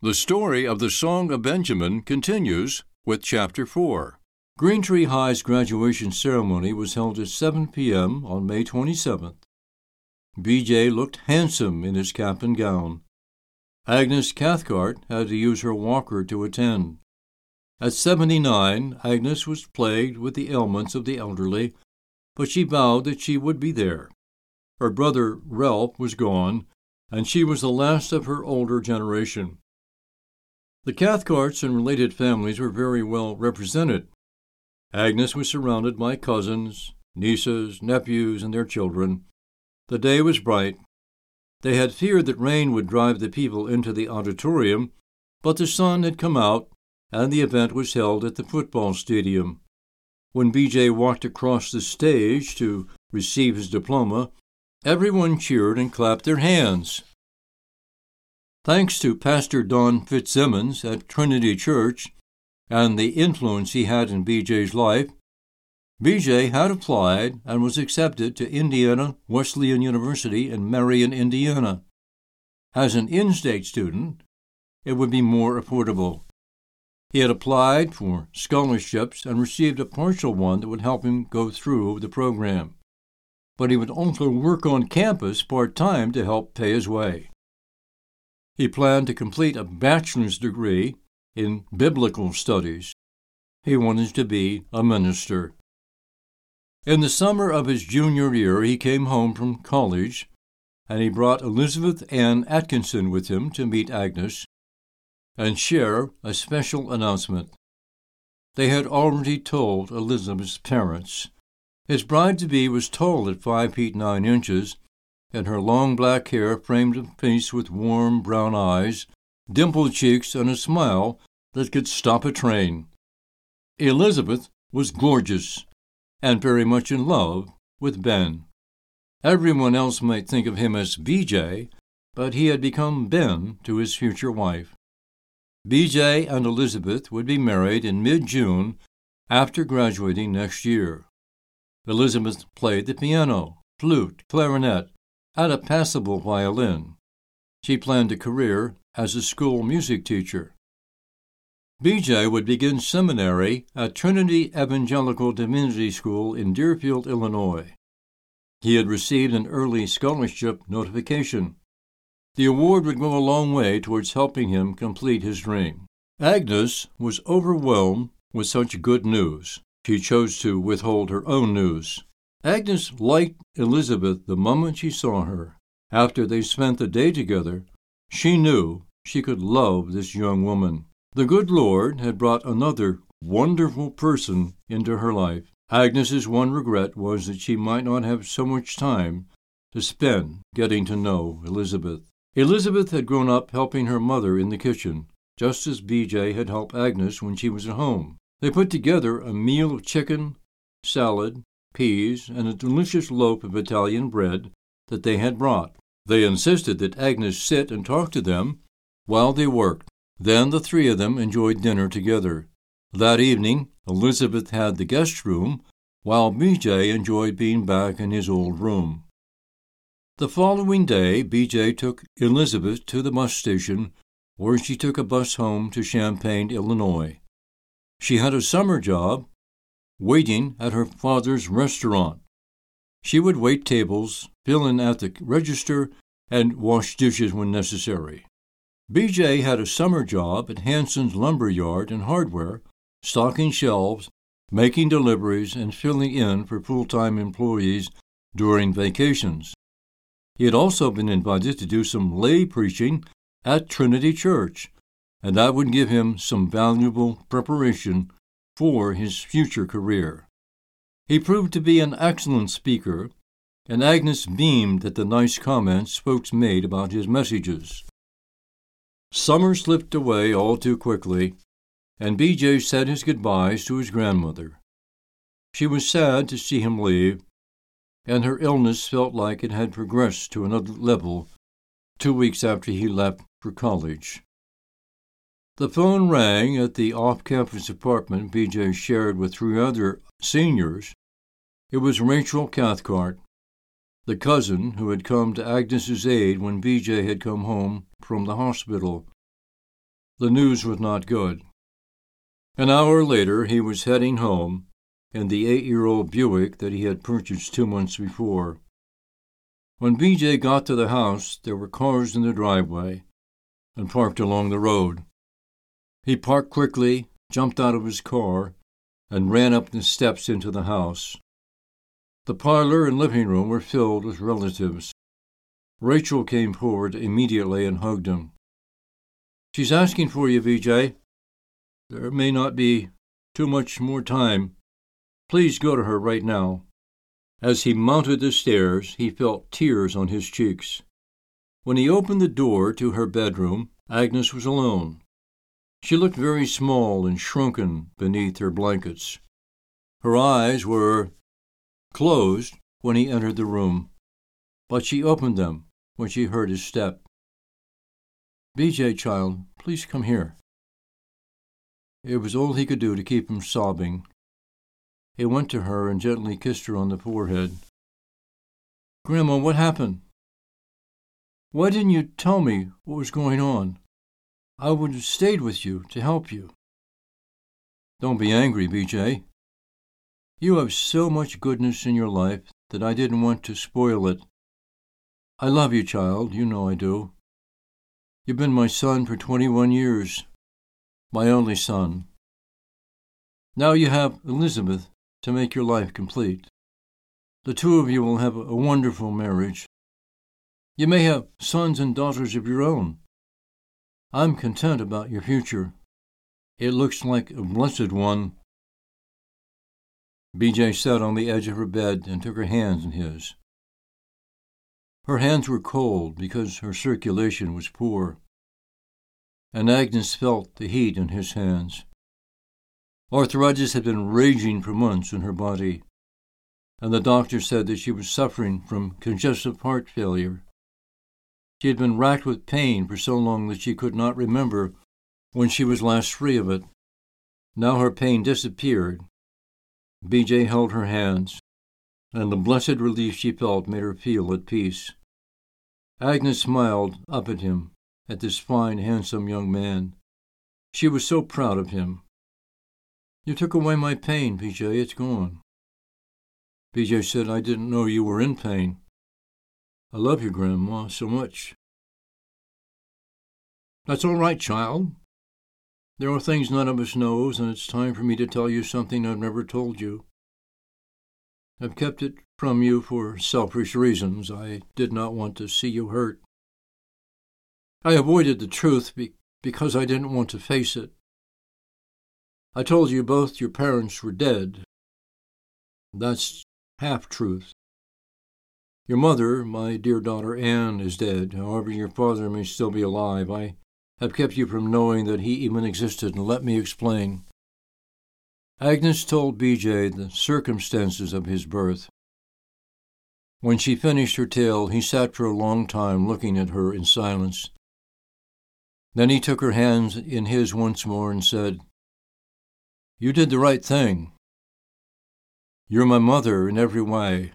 The story of the Song of Benjamin continues with Chapter 4. Green Tree High's graduation ceremony was held at 7 p.m. on May 27th. BJ looked handsome in his cap and gown. Agnes Cathcart had to use her walker to attend. At 79, Agnes was plagued with the ailments of the elderly, but she vowed that she would be there. Her brother Ralph was gone, and she was the last of her older generation. The Cathcarts and related families were very well represented. Agnes was surrounded by cousins, nieces, nephews, and their children. The day was bright, they had feared that rain would drive the people into the auditorium, but the sun had come out, and the event was held at the football stadium. When BJ walked across the stage to receive his diploma, everyone cheered and clapped their hands. Thanks to Pastor Don Fitzsimmons at Trinity Church and the influence he had in BJ's life, BJ had applied and was accepted to Indiana Wesleyan University in Marion, Indiana. As an in state student, it would be more affordable. He had applied for scholarships and received a partial one that would help him go through the program. But he would also work on campus part time to help pay his way. He planned to complete a bachelor's degree in biblical studies. He wanted to be a minister. In the summer of his junior year, he came home from college, and he brought Elizabeth Ann Atkinson with him to meet Agnes and share a special announcement. They had already told Elizabeth's parents. His bride to be was tall at five feet nine inches, and her long black hair framed a face with warm brown eyes, dimpled cheeks, and a smile that could stop a train. Elizabeth was gorgeous and very much in love with Ben. Everyone else might think of him as BJ, but he had become Ben to his future wife. BJ and Elizabeth would be married in mid June after graduating next year. Elizabeth played the piano, flute, clarinet, and a passable violin. She planned a career as a school music teacher. BJ would begin seminary at Trinity Evangelical Divinity School in Deerfield, Illinois. He had received an early scholarship notification. The award would go a long way towards helping him complete his dream. Agnes was overwhelmed with such good news. She chose to withhold her own news. Agnes liked Elizabeth the moment she saw her. After they spent the day together, she knew she could love this young woman. The good Lord had brought another wonderful person into her life. Agnes's one regret was that she might not have so much time to spend getting to know Elizabeth. Elizabeth had grown up helping her mother in the kitchen, just as BJ had helped Agnes when she was at home. They put together a meal of chicken, salad, peas, and a delicious loaf of Italian bread that they had brought. They insisted that Agnes sit and talk to them while they worked. Then the three of them enjoyed dinner together. That evening, Elizabeth had the guest room, while BJ enjoyed being back in his old room. The following day, BJ took Elizabeth to the bus station, where she took a bus home to Champaign, Illinois. She had a summer job, waiting at her father's restaurant. She would wait tables, fill in at the register, and wash dishes when necessary. BJ had a summer job at Hanson's lumber yard and hardware, stocking shelves, making deliveries, and filling in for full time employees during vacations. He had also been invited to do some lay preaching at Trinity Church, and that would give him some valuable preparation for his future career. He proved to be an excellent speaker, and Agnes beamed at the nice comments folks made about his messages. Summer slipped away all too quickly, and B.J. said his goodbyes to his grandmother. She was sad to see him leave, and her illness felt like it had progressed to another level two weeks after he left for college. The phone rang at the off campus apartment BJ shared with three other seniors. It was Rachel Cathcart, the cousin who had come to Agnes's aid when BJ had come home from the hospital. The news was not good. An hour later, he was heading home in the eight year old Buick that he had purchased two months before. When BJ got to the house, there were cars in the driveway and parked along the road. He parked quickly, jumped out of his car, and ran up the steps into the house. The parlor and living room were filled with relatives. Rachel came forward immediately and hugged him. She's asking for you, BJ. There may not be too much more time. Please go to her right now. As he mounted the stairs, he felt tears on his cheeks. When he opened the door to her bedroom, Agnes was alone. She looked very small and shrunken beneath her blankets. Her eyes were closed when he entered the room, but she opened them when she heard his step. BJ, child, please come here. It was all he could do to keep from sobbing. He went to her and gently kissed her on the forehead. Grandma, what happened? Why didn't you tell me what was going on? I would have stayed with you to help you. Don't be angry, BJ. You have so much goodness in your life that I didn't want to spoil it. I love you, child, you know I do. You've been my son for 21 years, my only son. Now you have Elizabeth to make your life complete. The two of you will have a wonderful marriage. You may have sons and daughters of your own. I'm content about your future. It looks like a blessed one. BJ sat on the edge of her bed and took her hands in his. Her hands were cold because her circulation was poor, and Agnes felt the heat in his hands. Arthritis had been raging for months in her body, and the doctor said that she was suffering from congestive heart failure. She had been racked with pain for so long that she could not remember when she was last free of it. Now her pain disappeared. BJ held her hands, and the blessed relief she felt made her feel at peace. Agnes smiled up at him, at this fine, handsome young man. She was so proud of him. You took away my pain, BJ. It's gone. BJ said, I didn't know you were in pain. I love you, Grandma, so much. That's all right, child. There are things none of us knows, and it's time for me to tell you something I've never told you. I've kept it from you for selfish reasons. I did not want to see you hurt. I avoided the truth be- because I didn't want to face it. I told you both your parents were dead. That's half truth. Your mother, my dear daughter Anne, is dead. However, your father may still be alive. I have kept you from knowing that he even existed, and let me explain. Agnes told BJ the circumstances of his birth. When she finished her tale, he sat for a long time looking at her in silence. Then he took her hands in his once more and said, You did the right thing. You're my mother in every way.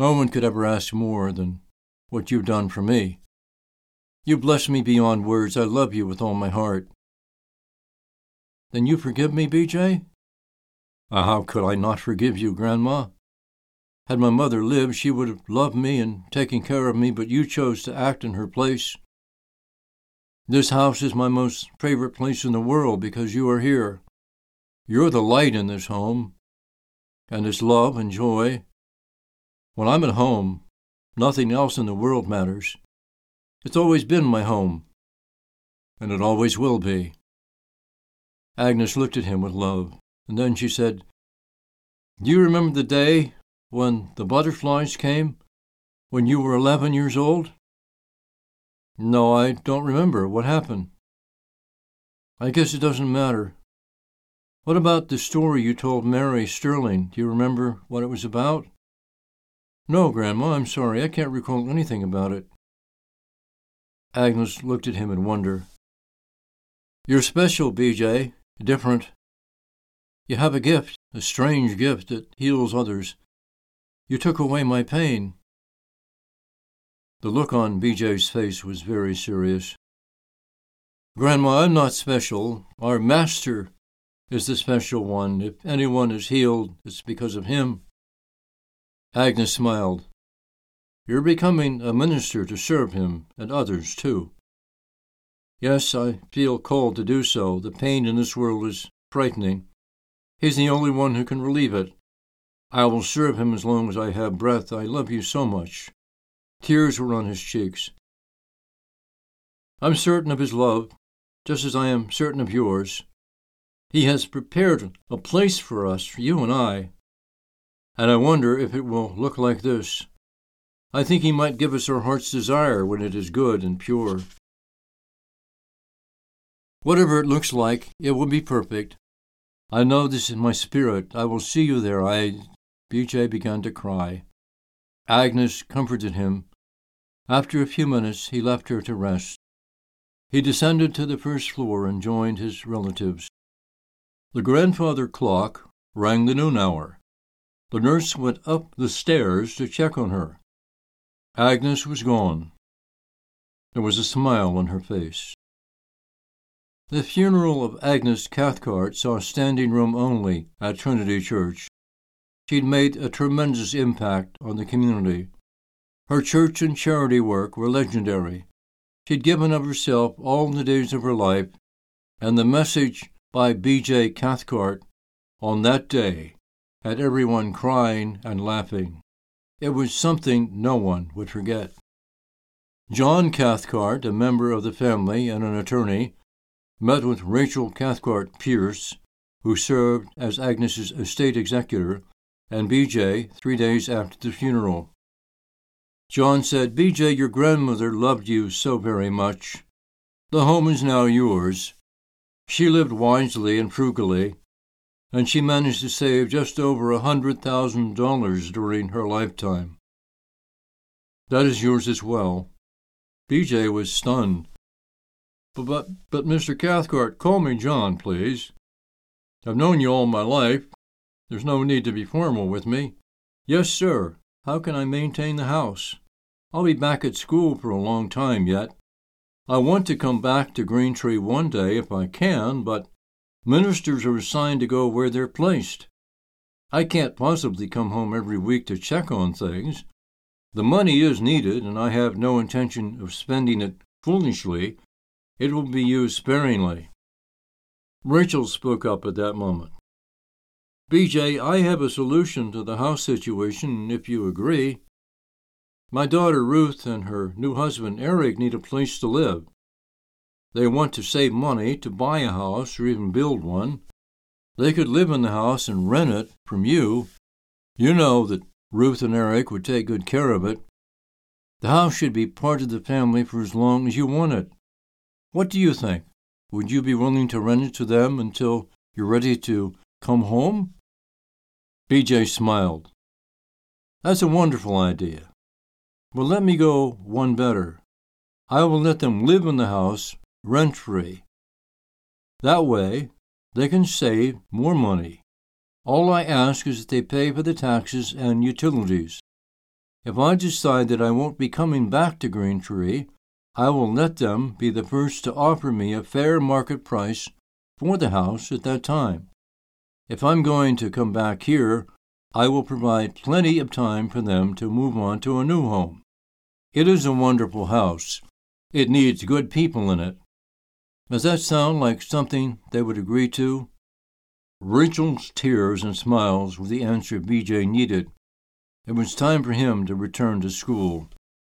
No one could ever ask more than what you've done for me. You bless me beyond words. I love you with all my heart. Then you forgive me, BJ? Uh, how could I not forgive you, Grandma? Had my mother lived, she would have loved me and taken care of me, but you chose to act in her place. This house is my most favorite place in the world because you are here. You're the light in this home, and it's love and joy. When I'm at home, nothing else in the world matters. It's always been my home, and it always will be. Agnes looked at him with love, and then she said, Do you remember the day when the butterflies came, when you were eleven years old? No, I don't remember. What happened? I guess it doesn't matter. What about the story you told Mary Sterling? Do you remember what it was about? No, Grandma, I'm sorry. I can't recall anything about it. Agnes looked at him in wonder. You're special, BJ different. You have a gift, a strange gift that heals others. You took away my pain. The look on BJ's face was very serious. Grandma, I'm not special. Our Master is the special one. If anyone is healed, it's because of him. Agnes smiled. You're becoming a minister to serve him and others, too. Yes, I feel called to do so. The pain in this world is frightening. He's the only one who can relieve it. I will serve him as long as I have breath. I love you so much. Tears were on his cheeks. I'm certain of his love, just as I am certain of yours. He has prepared a place for us, for you and I, and I wonder if it will look like this. I think He might give us our heart's desire when it is good and pure. Whatever it looks like, it will be perfect. I know this in my spirit. I will see you there. I. BJ began to cry. Agnes comforted him. After a few minutes, he left her to rest. He descended to the first floor and joined his relatives. The grandfather clock rang the noon hour. The nurse went up the stairs to check on her. Agnes was gone. There was a smile on her face. The funeral of Agnes Cathcart saw standing room only at Trinity Church. She'd made a tremendous impact on the community. Her church and charity work were legendary. She'd given of herself all the days of her life, and the message by B.J. Cathcart on that day had everyone crying and laughing. It was something no one would forget. John Cathcart, a member of the family and an attorney, met with Rachel Cathcart Pierce, who served as Agnes's estate executor, and B.J. three days after the funeral. John said, BJ, your grandmother loved you so very much. The home is now yours. She lived wisely and frugally, and she managed to save just over a hundred thousand dollars during her lifetime. That is yours as well. BJ was stunned. But, but, but, Mr. Cathcart, call me John, please. I've known you all my life. There's no need to be formal with me. Yes, sir. How can I maintain the house? I'll be back at school for a long time yet. I want to come back to Green Tree one day if I can, but ministers are assigned to go where they're placed. I can't possibly come home every week to check on things. The money is needed, and I have no intention of spending it foolishly. It will be used sparingly. Rachel spoke up at that moment. BJ, I have a solution to the house situation, if you agree. My daughter Ruth and her new husband Eric need a place to live. They want to save money to buy a house or even build one. They could live in the house and rent it from you. You know that Ruth and Eric would take good care of it. The house should be part of the family for as long as you want it. What do you think? Would you be willing to rent it to them until you're ready to come home? BJ smiled. That's a wonderful idea. But let me go one better. I will let them live in the house rent free. That way, they can save more money. All I ask is that they pay for the taxes and utilities. If I decide that I won't be coming back to Green Tree, I will let them be the first to offer me a fair market price for the house at that time. If I'm going to come back here, I will provide plenty of time for them to move on to a new home. It is a wonderful house. It needs good people in it. Does that sound like something they would agree to? Rachel's tears and smiles were the answer BJ needed. It was time for him to return to school.